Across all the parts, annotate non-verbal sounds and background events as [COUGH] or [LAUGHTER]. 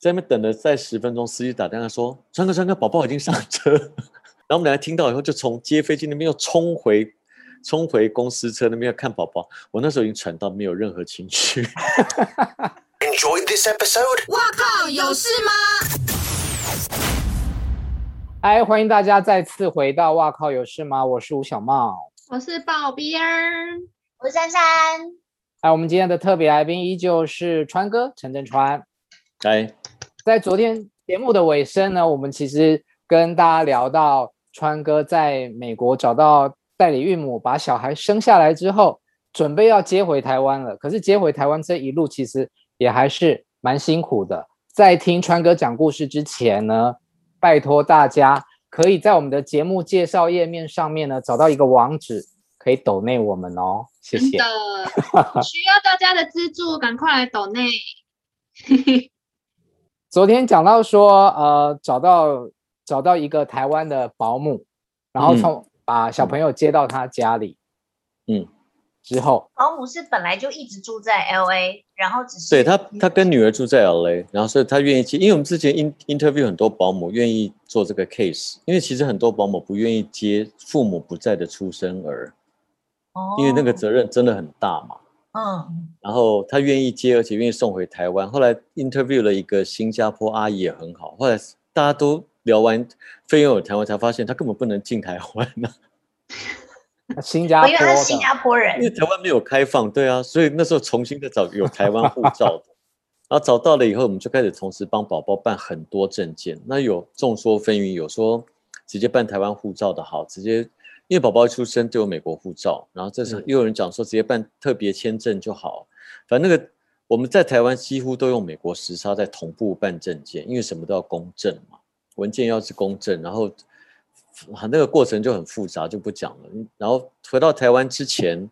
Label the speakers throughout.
Speaker 1: 在那边等了在十分钟，司机打电话说：“川哥，川哥，宝宝已经上车。[LAUGHS] ”然后我们两个听到以后，就从接飞机那边又冲回，冲回公司车那边要看宝宝。我那时候已经喘到没有任何情绪。[LAUGHS]
Speaker 2: Enjoy this episode。
Speaker 3: 哇靠，有事吗？
Speaker 4: 哎，欢迎大家再次回到《哇靠有事吗》？我是吴小茂，
Speaker 3: 我是宝边儿，
Speaker 5: 我是珊珊。
Speaker 4: 哎，我们今天的特别来宾依旧是川哥陈振川。
Speaker 1: 哎，
Speaker 4: 在昨天节目的尾声呢，我们其实跟大家聊到川哥在美国找到代理孕母，把小孩生下来之后，准备要接回台湾了。可是接回台湾这一路其实也还是蛮辛苦的。在听川哥讲故事之前呢，拜托大家可以在我们的节目介绍页面上面呢找到一个网址，可以抖内我们哦，谢谢。
Speaker 3: 真的 [LAUGHS] 需要大家的资助，赶快来抖内。
Speaker 4: 昨天讲到说，呃，找到找到一个台湾的保姆，然后从、嗯、把小朋友接到他家里，嗯，之后。
Speaker 5: 保姆是本来就一直住在 LA，然后只是
Speaker 1: 对他他跟女儿住在 LA，然后所以他愿意接，因为我们之前 in interview 很多保姆愿意做这个 case，因为其实很多保姆不愿意接父母不在的出生儿。哦因为那个责任真的很大嘛，
Speaker 5: 嗯，
Speaker 1: 然后他愿意接，而且愿意送回台湾。后来 interview 了一个新加坡阿姨也很好。后来大家都聊完费用有台湾，才发现他根本不能进台湾呢。[LAUGHS]
Speaker 4: 新加坡，
Speaker 5: 因为他是新加坡人，
Speaker 1: 因为台湾没有开放，对啊，所以那时候重新再找有台湾护照的，然后找到了以后，我们就开始同时帮宝宝办很多证件。那有众说纷纭，有说直接办台湾护照的好，直接。因为宝宝一出生就有美国护照，然后这时候又有人讲说直接办特别签证就好，反正那个我们在台湾几乎都用美国时差在同步办证件，因为什么都要公证嘛，文件要是公证，然后那个过程就很复杂，就不讲了。然后回到台湾之前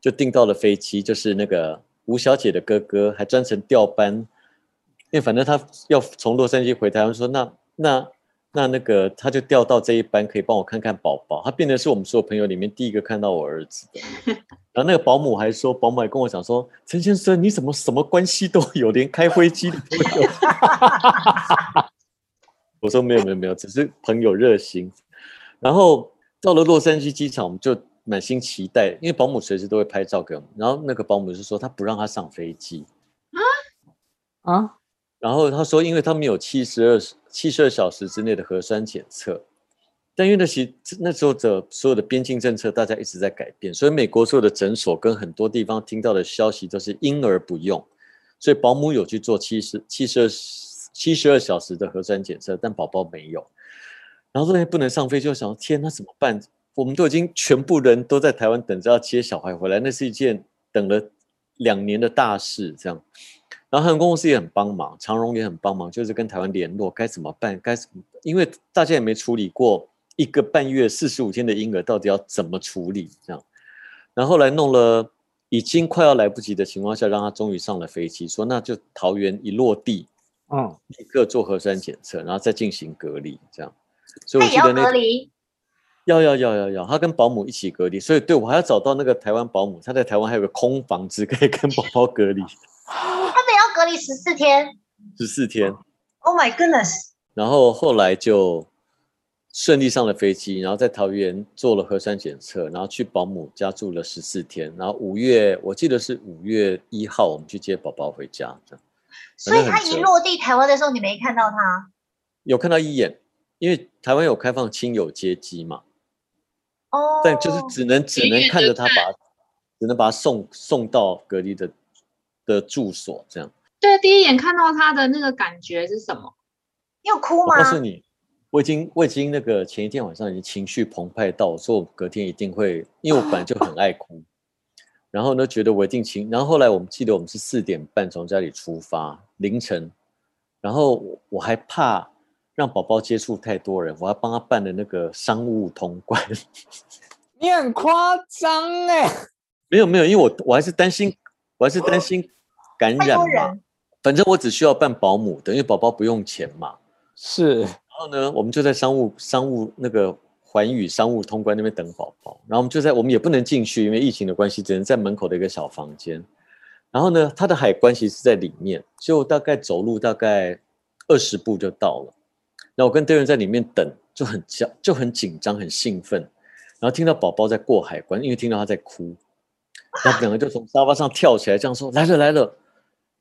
Speaker 1: 就订到了飞机，就是那个吴小姐的哥哥还专程调班，因为反正他要从洛杉矶回台湾，说那那。那那个他就调到这一班，可以帮我看看宝宝。他变成是我们所有朋友里面第一个看到我儿子的。[LAUGHS] 然后那个保姆还说，保姆还跟我讲说，陈先生你怎么什么关系都有，连开飞机的都有。[LAUGHS] 我说没有没有没有，只是朋友热心。然后到了洛杉矶机场，我们就满心期待，因为保姆随时都会拍照给我们。然后那个保姆就说他不让他上飞机。啊啊！然后他说，因为他们有七十二七十二小时之内的核酸检测，但因为那时那时候的所有的边境政策，大家一直在改变，所以美国所有的诊所跟很多地方听到的消息都是婴儿不用，所以保姆有去做七十七十二七十二小时的核酸检测，但宝宝没有。然后那天不能上飞，就想天，那怎么办？我们都已经全部人都在台湾等着要接小孩回来，那是一件等了两年的大事，这样。然后航空公司也很帮忙，长荣也很帮忙，就是跟台湾联络该怎么办，该怎么，因为大家也没处理过一个半月四十五天的婴儿，到底要怎么处理这样。然后后来弄了，已经快要来不及的情况下，让他终于上了飞机，说那就桃园一落地，嗯，立刻做核酸检测，然后再进行隔离这样。所以我记得那要要要要要，他跟保姆一起隔离，所以对我还要找到那个台湾保姆，他在台湾还有个空房子可以跟宝宝隔离。
Speaker 5: 隔离十四天，
Speaker 1: 十四天。
Speaker 5: Oh my goodness！
Speaker 1: 然后后来就顺利上了飞机，然后在桃园做了核酸检测，然后去保姆家住了十四天，然后五月我记得是五月一号，我们去接宝宝回家，这样。
Speaker 5: 所以他一落地台湾的时候，你没看到他？
Speaker 1: 有看到一眼，因为台湾有开放亲友接机嘛。
Speaker 5: 哦。Oh.
Speaker 1: 但就是只能只能看着他把，只能把他送送到隔离的的住所这样。
Speaker 3: 对，第一眼看到他的那个感觉是什么？
Speaker 5: 你有哭吗？
Speaker 1: 我告诉你，我已经我已经那个前一天晚上已经情绪澎湃到，我说我隔天一定会，因为我本来就很爱哭，然后呢觉得我一定情，然后后来我们记得我们是四点半从家里出发，凌晨，然后我还怕让宝宝接触太多人，我还帮他办了那个商务通关。[LAUGHS]
Speaker 4: 你很夸张哎！
Speaker 1: 没有没有，因为我我还是担心，我还是担心感染嘛。反正我只需要办保姆的，因为宝宝不用钱嘛。
Speaker 4: 是，
Speaker 1: 然后呢，我们就在商务商务那个环宇商务通关那边等宝宝。然后我们就在，我们也不能进去，因为疫情的关系，只能在门口的一个小房间。然后呢，他的海关其实是在里面，就大概走路大概二十步就到了。然后我跟 Darren 在里面等，就很焦，就很紧张，很兴奋。然后听到宝宝在过海关，因为听到他在哭，然后两个就从沙发上跳起来，这样说：“来了来了。”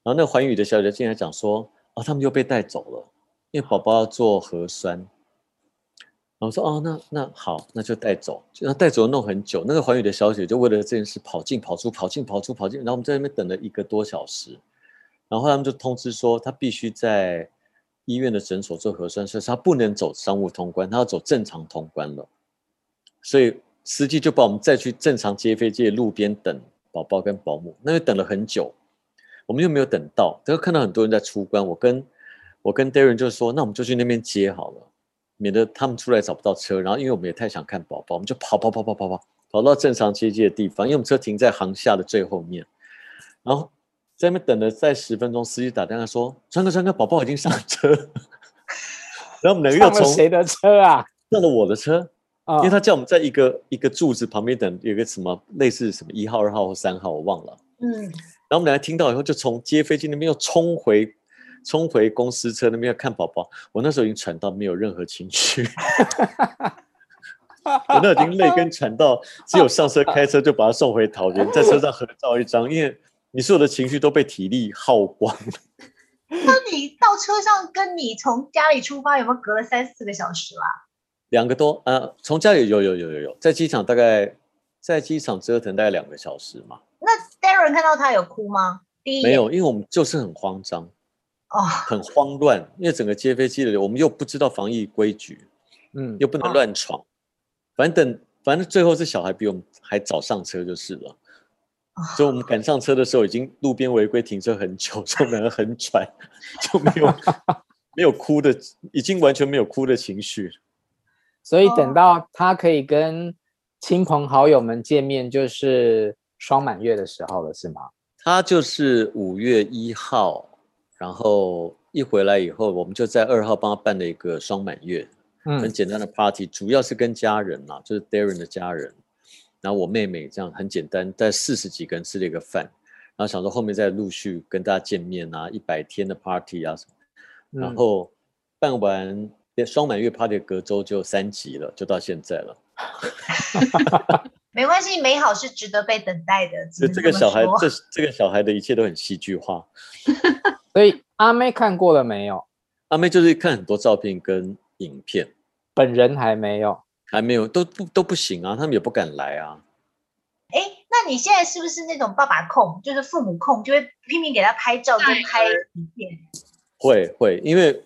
Speaker 1: 然后那个环宇的小姐进来讲说：“哦，他们又被带走了，因为宝宝要做核酸。”然后说：“哦，那那好，那就带走。”就那带走弄很久，那个环宇的小姐就为了这件事跑进跑出，跑进跑出，跑进。然后我们在那边等了一个多小时，然后他们就通知说，他必须在医院的诊所做核酸，所以他不能走商务通关，他要走正常通关了。所以司机就把我们再去正常接飞机的路边等宝宝跟保姆，那就等了很久，我们又没有等到，都看到很多人在出关。我跟我跟 Darren 就说，那我们就去那边接好了，免得他们出来找不到车。然后因为我们也太想看宝宝，我们就跑跑跑跑跑跑跑到正常接机的地方，因为我们车停在航厦的最后面。然后在那边等了再十分钟，司机打电话说：“川哥川哥，宝宝已经上车。”然后我们两个又从
Speaker 4: 谁的车啊？
Speaker 1: 上了我的车。因为他叫我们在一个一个柱子旁边等，有个什么类似什么一号、二号或三号，我忘了。嗯，然后我们两个听到以后，就从接飞机那边又冲回，冲回公司车那边要看宝宝。我那时候已经喘到没有任何情绪，我那已经累跟喘到只有上车开车就把他送回桃园，在车上合照一张，因为你所有的情绪都被体力耗光了。
Speaker 5: 那你到车上跟你从家里出发有没有隔了三四个小时啦？
Speaker 1: 两个多，呃，从家里有有有有有，在机场大概在机场折腾大概两个小时嘛。
Speaker 5: 那看到他有哭吗？第一，
Speaker 1: 没有，因为我们就是很慌张，哦，很慌乱，因为整个接飞机的，我们又不知道防疫规矩，嗯，又不能乱闯，哦、反正等，反正最后是小孩比我们还早上车就是了，哦、所以我们赶上车的时候已经路边违规停车很久，所以我们两个很喘，[LAUGHS] 就没有没有哭的，已经完全没有哭的情绪。
Speaker 4: 所以等到他可以跟亲朋好友们见面，就是双满月的时候了，是吗？
Speaker 1: 他就是五月一号，然后一回来以后，我们就在二号帮他办了一个双满月，嗯，很简单的 party，主要是跟家人嘛，就是 Darren 的家人，然后我妹妹这样很简单，在四十几个人吃了一个饭，然后想说后面再陆续跟大家见面啊，一百天的 party 啊什么，然后办完。双满月 party 隔周就三级了，就到现在了。[LAUGHS]
Speaker 5: 没关系，美好是值得被等待的。
Speaker 1: 这这个小孩，这这个小孩的一切都很戏剧化。[LAUGHS]
Speaker 4: 所以阿妹看过了没有？
Speaker 1: 阿妹就是看很多照片跟影片，
Speaker 4: 本人还没有，
Speaker 1: 还没有，都不都不行啊，他们也不敢来啊。
Speaker 5: 哎，那你现在是不是那种爸爸控，就是父母控，就会拼命给他拍照跟拍影片？
Speaker 1: 会会，因为。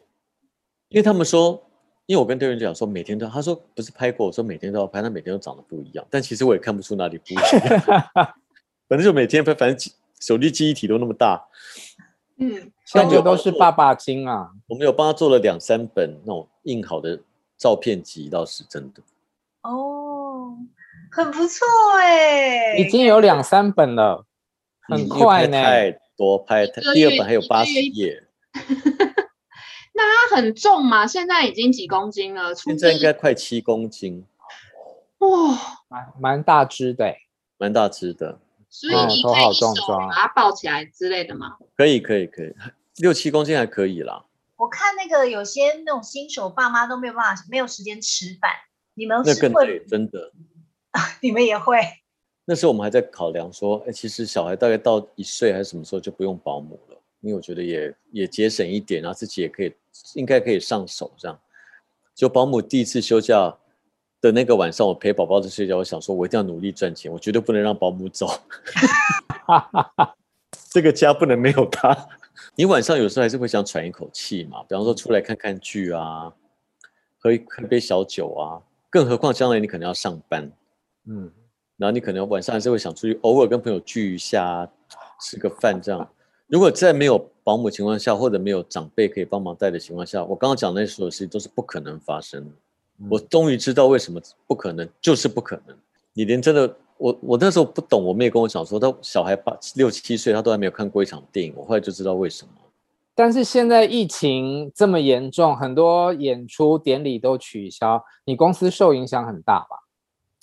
Speaker 1: 因为他们说，因为我跟队员讲说，每天都，他说不是拍过，我说每天都要拍，他每天都长得不一样，但其实我也看不出哪里不一样，[LAUGHS] 反正就每天拍，反正手机记忆体都那么大，
Speaker 4: 嗯，现在都是爸爸经啊，
Speaker 1: 我们有帮他做了两三本那种印好的照片集，倒是真的，
Speaker 5: 哦，很不错哎，
Speaker 4: 已经有两三本了，很快呢，
Speaker 1: 太多拍，第二本还有八十页。
Speaker 3: 那它很重吗？现在已经几公斤了？
Speaker 1: 现在应该快七公斤。
Speaker 3: 哇，
Speaker 4: 蛮蛮大只的，
Speaker 1: 蛮大只的。
Speaker 3: 所以你可以手把它抱起来之类的吗？
Speaker 1: 可以，可以，可以，六七公斤还可以啦。
Speaker 5: 我看那个有些那种新手爸妈都没有办法，没有时间吃饭。你们
Speaker 1: 那更累，真的。[LAUGHS]
Speaker 5: 你们也会？
Speaker 1: 那时候我们还在考量说，哎，其实小孩大概到一岁还是什么时候就不用保姆了，因为我觉得也也节省一点，然后自己也可以。应该可以上手，这样。就保姆第一次休假的那个晚上，我陪宝宝在睡觉，我想说，我一定要努力赚钱，我绝对不能让保姆走。[LAUGHS] 这个家不能没有他。你晚上有时候还是会想喘一口气嘛，比方说出来看看剧啊，喝一喝杯小酒啊。更何况将来你可能要上班，嗯，然后你可能晚上还是会想出去，偶尔跟朋友聚一下，吃个饭这样。如果在没有保姆情况下，或者没有长辈可以帮忙带的情况下，我刚刚讲的那所有事情都是不可能发生我终于知道为什么不可能，就是不可能。你连真的，我我那时候不懂，我妹跟我讲说，她小孩八六七岁，她都还没有看过一场电影。我后来就知道为什么。
Speaker 4: 但是现在疫情这么严重，很多演出典礼都取消，你公司受影响很大吧？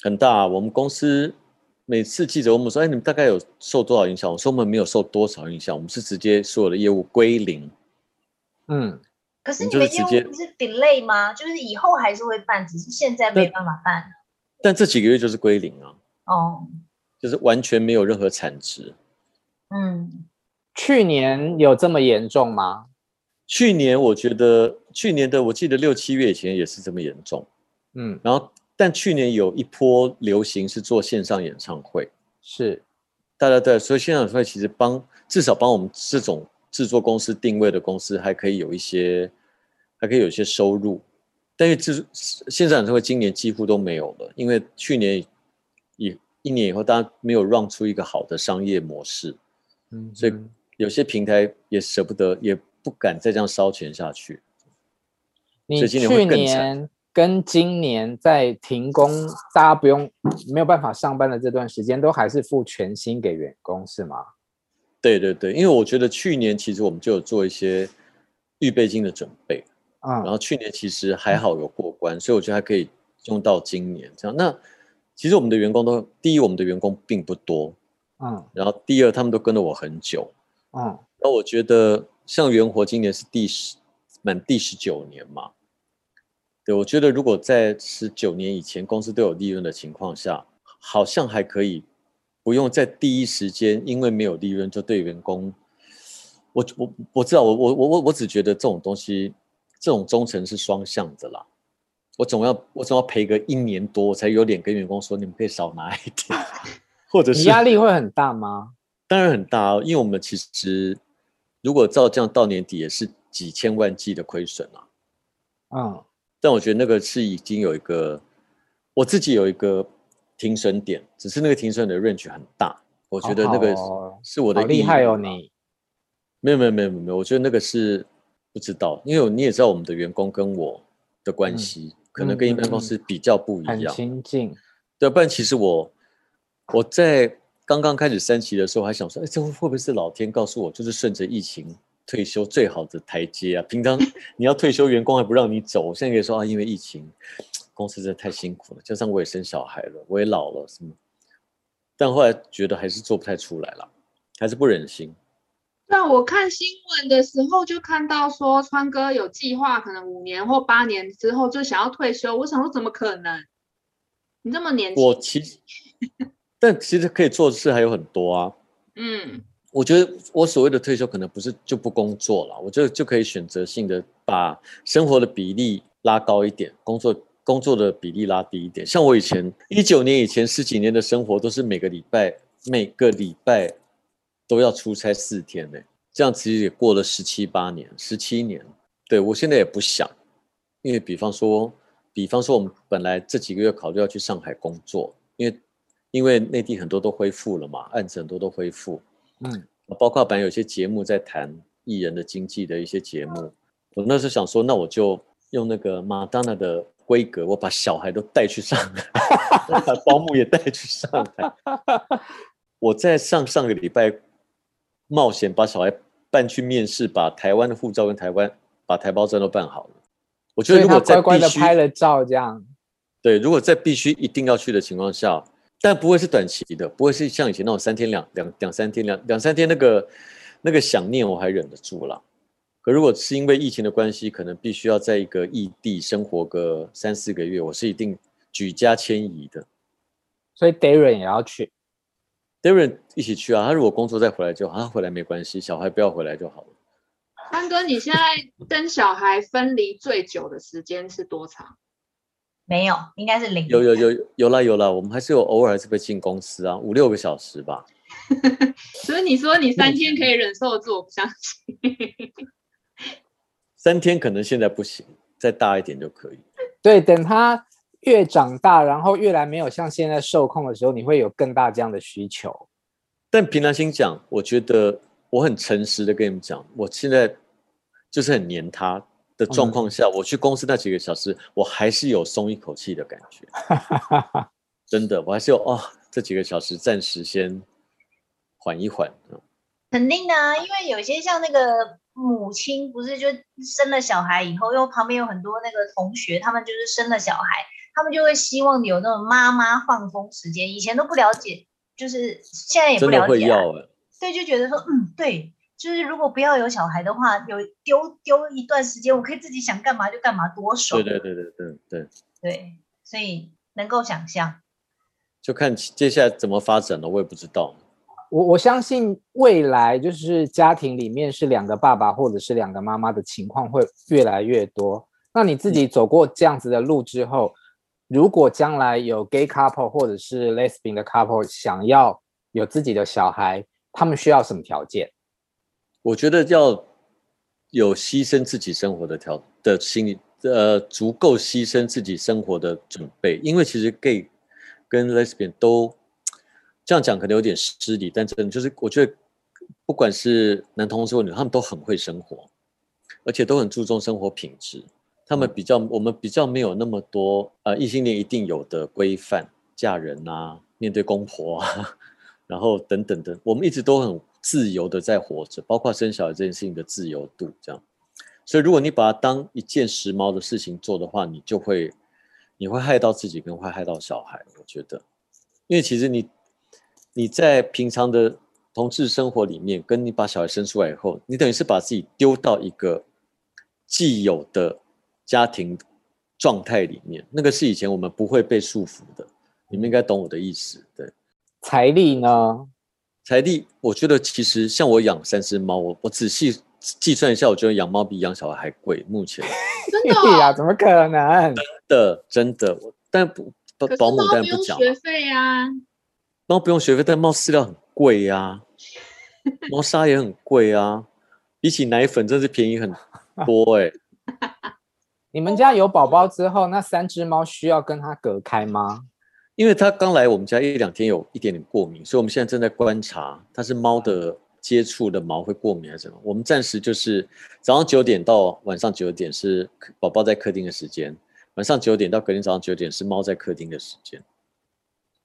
Speaker 1: 很大，我们公司。每次记者问我们说：“哎，你们大概有受多少影响？”我说：“我们没有受多少影响，我们是直接所有的业务归零。”嗯，
Speaker 5: 可是
Speaker 1: 你直接
Speaker 5: 务不是 delay 吗？就是以后还是会办，只是现在没办法办。
Speaker 1: 但这几个月就是归零啊，
Speaker 5: 哦，
Speaker 1: 就是完全没有任何产值。
Speaker 5: 嗯，
Speaker 4: 去年有这么严重吗？
Speaker 1: 去年我觉得，去年的我记得六七月以前也是这么严重，
Speaker 4: 嗯，
Speaker 1: 然后但去年有一波流行是做线上演唱会，
Speaker 4: 是，
Speaker 1: 大家对，所以线上演唱会其实帮至少帮我们这种制作公司定位的公司还可以有一些，还可以有一些收入，但是制线上演唱会今年几乎都没有了，因为去年以一年以后大家没有 run 出一个好的商业模式，
Speaker 4: 嗯，
Speaker 1: 所以有些平台也舍不得也。不敢再这样烧钱下去。
Speaker 4: 所以今年跟今年在停工，大家不用没有办法上班的这段时间，都还是付全薪给员工是吗？
Speaker 1: 对对对，因为我觉得去年其实我们就有做一些预备金的准备，
Speaker 4: 嗯，
Speaker 1: 然后去年其实还好有过关，嗯、所以我觉得还可以用到今年这样。那其实我们的员工都，第一，我们的员工并不多，
Speaker 4: 嗯，
Speaker 1: 然后第二，他们都跟了我很久，
Speaker 4: 嗯，
Speaker 1: 那我觉得。像元活今年是第十满第十九年嘛，对，我觉得如果在十九年以前公司都有利润的情况下，好像还可以不用在第一时间因为没有利润就对员工，我我我知道我我我我我只觉得这种东西这种忠诚是双向的啦，我总要我总要赔个一年多我才有脸跟员工说，你们可以少拿一点，或者是
Speaker 4: 压力会很大吗？[LAUGHS]
Speaker 1: 当然很大，因为我们其实。如果照这样到年底也是几千万计的亏损啊，
Speaker 4: 嗯，
Speaker 1: 但我觉得那个是已经有一个，我自己有一个停损点，只是那个停损的 range 很大，我觉得那个是我的
Speaker 4: 好厉害哦，你
Speaker 1: 没有没有没有没有，我觉得那个是不知道，因为你也知道我们的员工跟我的关系，嗯、可能跟一般公司比较不一样，
Speaker 4: 很亲近，
Speaker 1: 对，不然其实我我在。刚刚开始三期的时候，还想说，哎，这会不会是老天告诉我，就是顺着疫情退休最好的台阶啊？平常你要退休，员工还不让你走，我现在可以说啊，因为疫情，公司真的太辛苦了，加上我也生小孩了，我也老了，什么？但后来觉得还是做不太出来了，还是不忍心。
Speaker 3: 那我看新闻的时候就看到说，川哥有计划，可能五年或八年之后就想要退休。我想说，怎么可能？你这么年轻，
Speaker 1: 我其实。但其实可以做的事还有很多啊。
Speaker 3: 嗯，
Speaker 1: 我觉得我所谓的退休可能不是就不工作了，我觉得就可以选择性的把生活的比例拉高一点，工作工作的比例拉低一点。像我以前一九年以前十几年的生活都是每个礼拜每个礼拜都要出差四天呢，这样其实也过了十七八年，十七年。对，我现在也不想，因为比方说，比方说我们本来这几个月考虑要去上海工作，因为。因为内地很多都恢复了嘛，案子很多都恢复，
Speaker 4: 嗯，
Speaker 1: 包括本来有些节目在谈艺人的经济的一些节目，我那时候想说，那我就用那个麦当娜的规格，我把小孩都带去上海，[LAUGHS] 把保姆也带去上海，我在上上个礼拜冒险把小孩办去面试，把台湾的护照跟台湾把台胞证都办好了。我觉得如果在
Speaker 4: 乖乖的拍了照这样，
Speaker 1: 对，如果在必须一定要去的情况下。但不会是短期的，不会是像以前那种三天两两两三天两两三天那个那个想念我还忍得住了。可如果是因为疫情的关系，可能必须要在一个异地生活个三四个月，我是一定举家迁移的。
Speaker 4: 所以 Darren 也要去
Speaker 1: ，Darren 一起去啊。他如果工作再回来就好，他回来没关系，小孩不要回来就好了。
Speaker 3: 潘哥，你现在跟小孩分离最久的时间是多长？
Speaker 5: 没有，应该是零。
Speaker 1: 有有有有啦有啦，我们还是有偶尔还是会进公司啊，五六个小时吧。[LAUGHS]
Speaker 3: 所以你说你三天可以忍受住，我不相信。[LAUGHS]
Speaker 1: 三天可能现在不行，再大一点就可以。
Speaker 4: 对，等他越长大，然后越来没有像现在受控的时候，你会有更大这样的需求。
Speaker 1: 但凭良心讲，我觉得我很诚实的跟你们讲，我现在就是很黏他。的状况下，我去公司那几个小时，我还是有松一口气的感觉。[LAUGHS] 真的，我还是有哦，这几个小时暂时先缓一缓。
Speaker 5: 肯定的啊，因为有些像那个母亲，不是就生了小孩以后，因为旁边有很多那个同学，他们就是生了小孩，他们就会希望有那种妈妈放风时间。以前都不了解，就是现在也不了解啊。
Speaker 1: 真的会要欸。
Speaker 5: 对，就觉得说，嗯，对。就是如果不要有小孩的话，有丢丢一段时间，我可以自己想干嘛就干嘛，多爽。
Speaker 1: 对对对对对对。
Speaker 5: 对，所以能够想象，
Speaker 1: 就看接下来怎么发展了，我也不知道。
Speaker 4: 我我相信未来就是家庭里面是两个爸爸或者是两个妈妈的情况会越来越多。那你自己走过这样子的路之后，如果将来有 gay couple 或者是 lesbian 的 couple 想要有自己的小孩，他们需要什么条件？
Speaker 1: 我觉得要有牺牲自己生活的条的心理，呃，足够牺牲自己生活的准备。因为其实 gay 跟 lesbian 都这样讲可能有点失礼，但真的就是我觉得不管是男同志或女，他们都很会生活，而且都很注重生活品质。他们比较，我们比较没有那么多呃异性恋一定有的规范，嫁人啊，面对公婆啊，[LAUGHS] 然后等等等，我们一直都很自由的在活着，包括生小孩这件事情的自由度这样。所以如果你把它当一件时髦的事情做的话，你就会你会害到自己，跟会害到小孩。我觉得，因为其实你你在平常的同志生活里面，跟你把小孩生出来以后，你等于是把自己丢到一个既有的。家庭状态里面，那个是以前我们不会被束缚的，你们应该懂我的意思。对，
Speaker 4: 财力呢？
Speaker 1: 财力，我觉得其实像我养三只猫，我我仔细计算一下，我觉得养猫比养小孩还贵。目前
Speaker 3: 真的 [LAUGHS] 呀、
Speaker 4: 哦？怎么可能？
Speaker 1: 真的真的，但不保姆当然不讲。
Speaker 3: 学费呀？
Speaker 1: 猫不用学费，但猫饲料很贵呀、啊，猫砂也很贵啊，比起奶粉真是便宜很多哎、[LAUGHS] 欸。[LAUGHS]
Speaker 4: 你们家有宝宝之后，那三只猫需要跟它隔开吗？
Speaker 1: 因为它刚来我们家一两天，有一点点过敏，所以我们现在正在观察它是猫的接触的毛会过敏还是什么。我们暂时就是早上九点到晚上九点是宝宝在客厅的时间，晚上九点到隔天早上九点是猫在客厅的时间，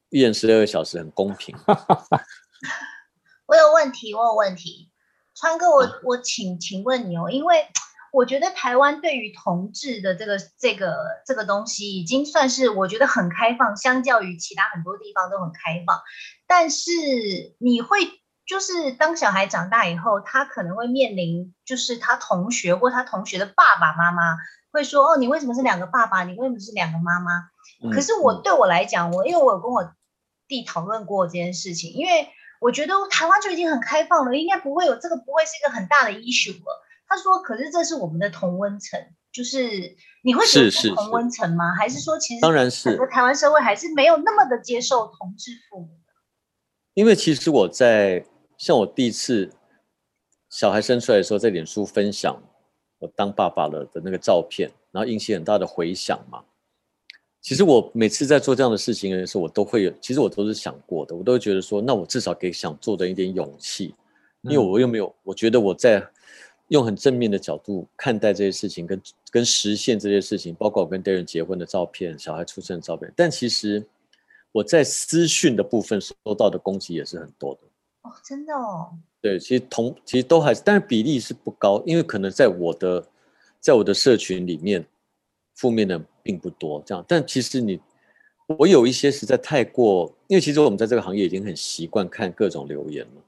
Speaker 1: 一人十二个小时，很公平。[LAUGHS]
Speaker 5: 我有问题，我有问题，川哥，我我请请问你哦，因为。我觉得台湾对于同志的这个这个这个东西已经算是我觉得很开放，相较于其他很多地方都很开放。但是你会就是当小孩长大以后，他可能会面临就是他同学或他同学的爸爸妈妈会说：“哦，你为什么是两个爸爸？你为什么是两个妈妈？”嗯，可是我对我来讲，我因为我有跟我弟讨论过这件事情，因为我觉得台湾就已经很开放了，应该不会有这个，不会是一个很大的 issue 了。他说：“可是这是我们的同温层，就是你会觉得是同温层吗？是是是，还是说其实当然是整个台湾社会还是没有那么的接受同志父母？
Speaker 1: 因为其实我在像我第一次小孩生出来的时候，在脸书分享我当爸爸了的那个照片，然后引起很大的回响嘛。其实我每次在做这样的事情的时候，我都会有，其实我都是想过的，我都会觉得说，那我至少给想做的一点勇气，因为我又没有，我觉得我在。”用很正面的角度看待这些事情，跟跟实现这些事情，包括我跟 Darren 结婚的照片、小孩出生的照片。但其实我在私讯的部分收到的攻击也是很多的。
Speaker 5: 哦，真的哦。
Speaker 1: 对，其实同其实都还是，但是比例是不高，因为可能在我的在我的社群里面，负面的并不多。这样，但其实你我有一些实在太过，因为其实我们在这个行业已经很习惯看各种留言了。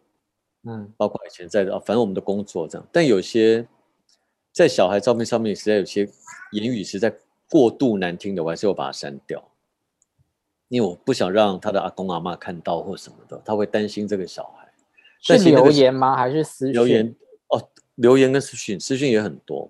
Speaker 1: 嗯，包括以前在的啊，反正我们的工作这样，但有些在小孩照片上面，实在有些言语实在过度难听的，我还是要把它删掉，因为我不想让他的阿公阿妈看到或什么的，他会担心这个小孩。
Speaker 4: 是留言吗？还是私讯？
Speaker 1: 留言哦，留言跟私讯，私讯也很多。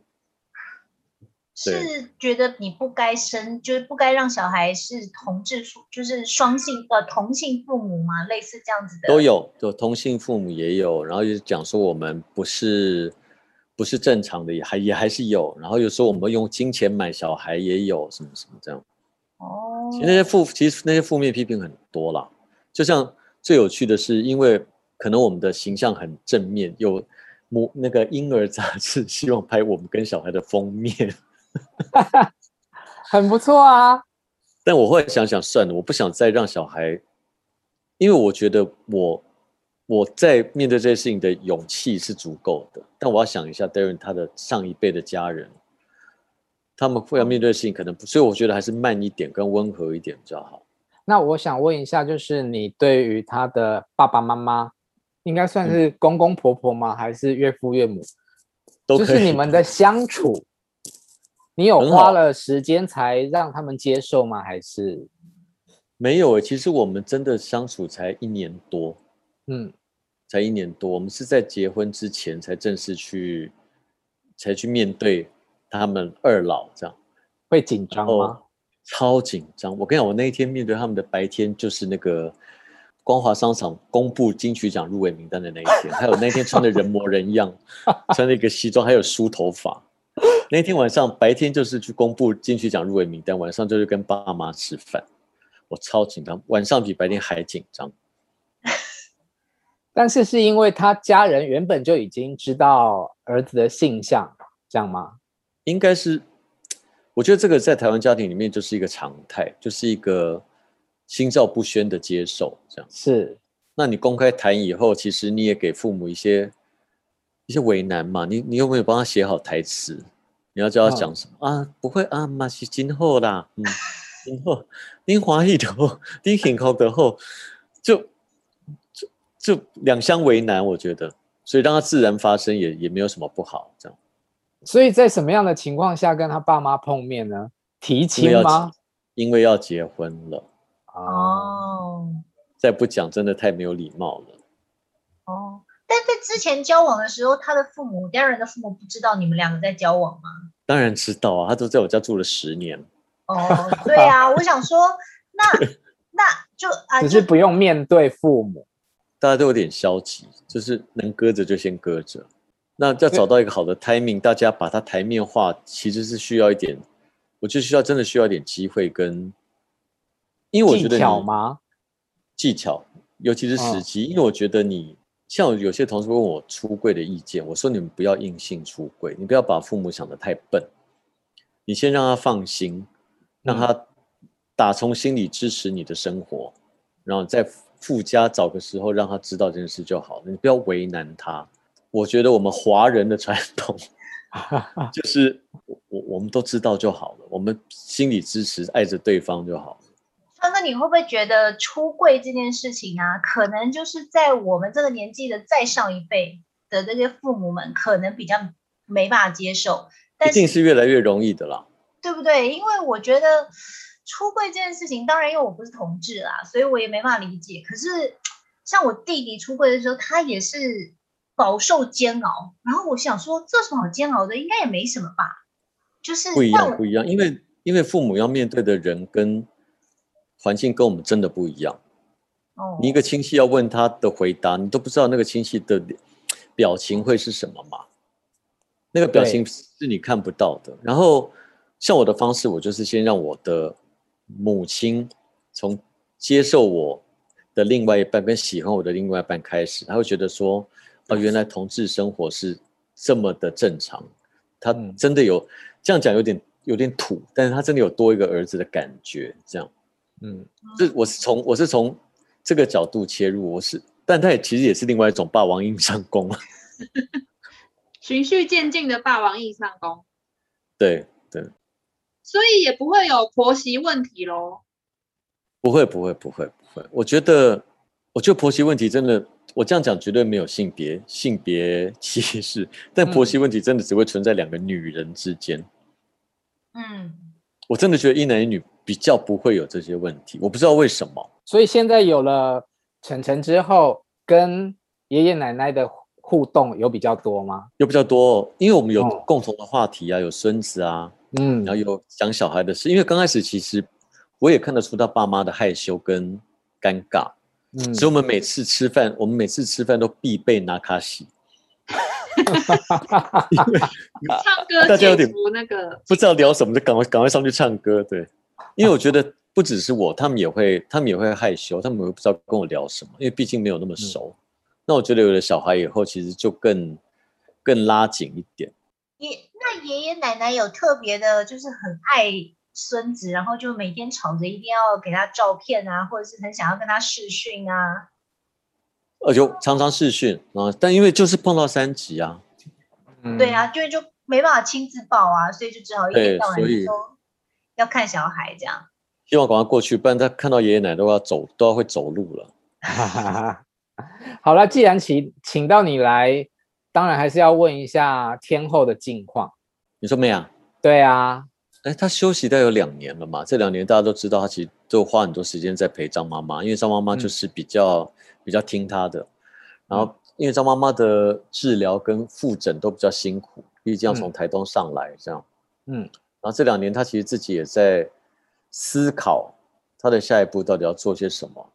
Speaker 5: 是觉得你不该生，就是不该让小孩是同志父，就是双性呃同性父母吗？类似这样子的
Speaker 1: 都有，就同性父母也有，然后就讲说我们不是不是正常的，也还也还是有，然后有时候我们用金钱买小孩也有什么什么这样。哦，其实那些负其实那些负面批评很多啦，就像最有趣的是，因为可能我们的形象很正面，有母那个婴儿杂志 [LAUGHS] 希望拍我们跟小孩的封面。[LAUGHS]
Speaker 4: 很不错啊，
Speaker 1: 但我会想想算了，我不想再让小孩，因为我觉得我我在面对这些事情的勇气是足够的，但我要想一下 Darren 他的上一辈的家人，他们会要面对的事情可能不，所以我觉得还是慢一点，跟温和一点比较好。
Speaker 4: 那我想问一下，就是你对于他的爸爸妈妈应该算是公公婆婆吗？还是岳父岳母？
Speaker 1: 都
Speaker 4: 就是你们的相处，你有花了时间才让他们接受吗？还是
Speaker 1: 没有诶，其实我们真的相处才一年多，
Speaker 4: 嗯，
Speaker 1: 才一年多。我们是在结婚之前才正式去，才去面对他们二老这样。
Speaker 4: 会紧张吗？
Speaker 1: 超紧张！我跟你讲，我那一天面对他们的白天，就是那个光华商场公布金曲奖入围名单的那一天。还有那天穿的人模人样，[LAUGHS] 穿了一个西装，还有梳头发。那天晚上白天就是去公布金曲奖入围名单，晚上就是跟爸妈吃饭。我超紧张，晚上比白天还紧张。
Speaker 4: 但是是因为他家人原本就已经知道儿子的性向，这样吗？
Speaker 1: 应该是，我觉得这个在台湾家庭里面就是一个常态，就是一个心照不宣的接受，这样。
Speaker 4: 是，
Speaker 1: 那你公开谈以后，其实你也给父母一些一些为难嘛？你你有没有帮他写好台词？你要叫他讲什么、哦、啊？不会啊，嘛是今后啦，嗯。今后您华裔的后，您很高的后，就就就两相为难，我觉得，所以让他自然发生也也没有什么不好，这样。
Speaker 4: 所以在什么样的情况下跟他爸妈碰面呢？提亲吗？
Speaker 1: 因为要结婚了。
Speaker 5: 哦。
Speaker 1: 再不讲，真的太没有礼貌了。
Speaker 5: 哦，但在之前交往的时候，他的父母，家人的父母不知道你们两个在交往吗？
Speaker 1: 当然知道啊，他都在我家住了十年。
Speaker 5: 哦，对啊，我想说，那 [LAUGHS] 那就啊，
Speaker 4: 只是不用面对父母，
Speaker 1: 大家都有点消极，就是能搁着就先搁着。那要找到一个好的 timing，大家把它台面化，其实是需要一点，我就需要真的需要一点机会跟，因为我觉得
Speaker 4: 技巧吗？
Speaker 1: 技巧，尤其是时机，因为我觉得你像有些同事问我出柜的意见，我说你们不要硬性出柜，你不要把父母想得太笨，你先让他放心。让他打从心里支持你的生活，然后在附加找个时候让他知道这件事就好了。你不要为难他。我觉得我们华人的传统 [LAUGHS] 就是我我们都知道就好了，我们心里支持爱着对方就好了。
Speaker 5: 川哥，你会不会觉得出柜这件事情啊，可能就是在我们这个年纪的再上一辈的这些父母们可能比较没办法接受，但是
Speaker 1: 一定是越来越容易的啦。
Speaker 5: 对不对？因为我觉得出柜这件事情，当然因为我不是同志啦，所以我也没办法理解。可是像我弟弟出柜的时候，他也是饱受煎熬。然后我想说，这什么好煎熬的？应该也没什么吧？就是
Speaker 1: 不一样，不一样。因为因为父母要面对的人跟环境跟我们真的不一样。
Speaker 5: 哦，
Speaker 1: 你一个亲戚要问他的回答，你都不知道那个亲戚的表情会是什么嘛？那个表情是你看不到的。然后。像我的方式，我就是先让我的母亲从接受我的另外一半跟喜欢我的另外一半开始，他会觉得说，哦，原来同志生活是这么的正常，他真的有这样讲有点有点土，但是他真的有多一个儿子的感觉，这样，嗯，这我是从我是从这个角度切入，我是，但他也其实也是另外一种霸王硬上弓，[LAUGHS]
Speaker 3: 循序渐进的霸王硬上弓，
Speaker 1: 对对。
Speaker 3: 所以也不会有婆媳问题喽？
Speaker 1: 不会，不会，不会，不会。我觉得，我觉得婆媳问题真的，我这样讲绝对没有性别性别歧视，但婆媳问题真的只会存在两个女人之间。
Speaker 5: 嗯，
Speaker 1: 我真的觉得一男一女比较不会有这些问题，我不知道为什么。
Speaker 4: 所以现在有了晨晨之后，跟爷爷奶奶的互动有比较多吗？
Speaker 1: 有比较多，因为我们有共同的话题啊，有孙子啊。嗯，然后有讲小孩的事，因为刚开始其实我也看得出他爸妈的害羞跟尴尬，嗯，所以我们每次吃饭，我们每次吃饭都必备拿卡西，因 [LAUGHS] 为
Speaker 3: 唱歌，大家有点那个
Speaker 1: 不知道聊什么，就赶快赶快上去唱歌，对，因为我觉得不只是我，他们也会，他们也会害羞，他们会不知道跟我聊什么，因为毕竟没有那么熟。嗯，那我觉得有了小孩以后，其实就更更拉紧一点。
Speaker 5: 那爷爷奶奶有特别的，就是很爱孙子，然后就每天吵着一定要给他照片啊，或者是很想要跟他视讯啊。
Speaker 1: 呃，就常常视讯啊，但因为就是碰到三级啊，
Speaker 5: 嗯、对啊，就就没办法亲自抱啊，所以就只好一天到晚说要看小孩这样。
Speaker 1: 希望赶快过去，不然他看到爷爷奶奶都要走，都要会走路了。[LAUGHS]
Speaker 4: 好了，既然请请到你来，当然还是要问一下天后的近况。
Speaker 1: 你说没啊？
Speaker 4: 对啊。
Speaker 1: 哎，他休息大概有两年了嘛？这两年大家都知道，他其实都花很多时间在陪张妈妈，因为张妈妈就是比较、嗯、比较听他的。然后，因为张妈妈的治疗跟复诊都比较辛苦，毕竟要从台东上来这样。嗯。然后这两年他其实自己也在思考他的下一步到底要做些什么，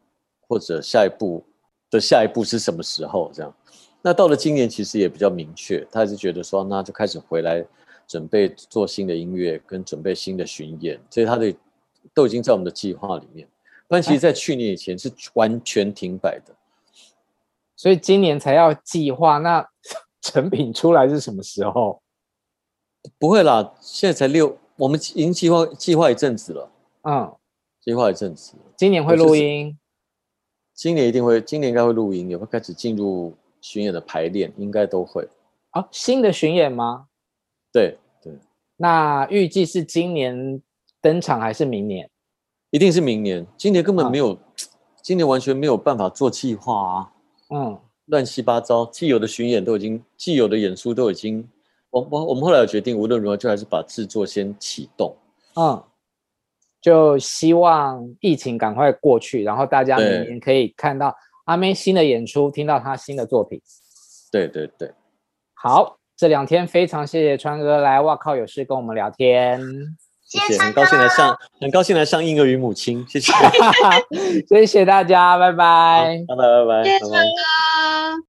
Speaker 1: 或者下一步的下一步是什么时候这样。那到了今年其实也比较明确，他还是觉得说，那就开始回来。准备做新的音乐，跟准备新的巡演，所以他的都已经在我们的计划里面。但其实，在去年以前是完全停摆的，
Speaker 4: 所以今年才要计划。那 [LAUGHS] 成品出来是什么时候？
Speaker 1: 不会啦，现在才六，我们已经计划计划一阵子了。嗯，计划一阵子。
Speaker 4: 今年会录音？
Speaker 1: 今年一定会，今年应该会录音，也会开始进入巡演的排练，应该都会。
Speaker 4: 啊，新的巡演吗？
Speaker 1: 对对，
Speaker 4: 那预计是今年登场还是明年？
Speaker 1: 一定是明年。今年根本没有，啊、[TSK] 今年完全没有办法做计划啊。嗯，乱七八糟，既有的巡演都已经，既有的演出都已经，我我我们后来有决定，无论如何就还是把制作先启动。嗯，
Speaker 4: 就希望疫情赶快过去，然后大家明年可以看到阿妹新的演出，听到她新的作品。
Speaker 1: 对对对，
Speaker 4: 好。这两天非常谢谢川哥来，哇靠，有事跟我们聊天，
Speaker 1: 谢谢，很高兴来上，很高兴来上婴儿与母亲，谢谢，[LAUGHS]
Speaker 4: 谢谢大家，拜拜，
Speaker 1: 拜拜拜拜，
Speaker 3: 谢谢川哥。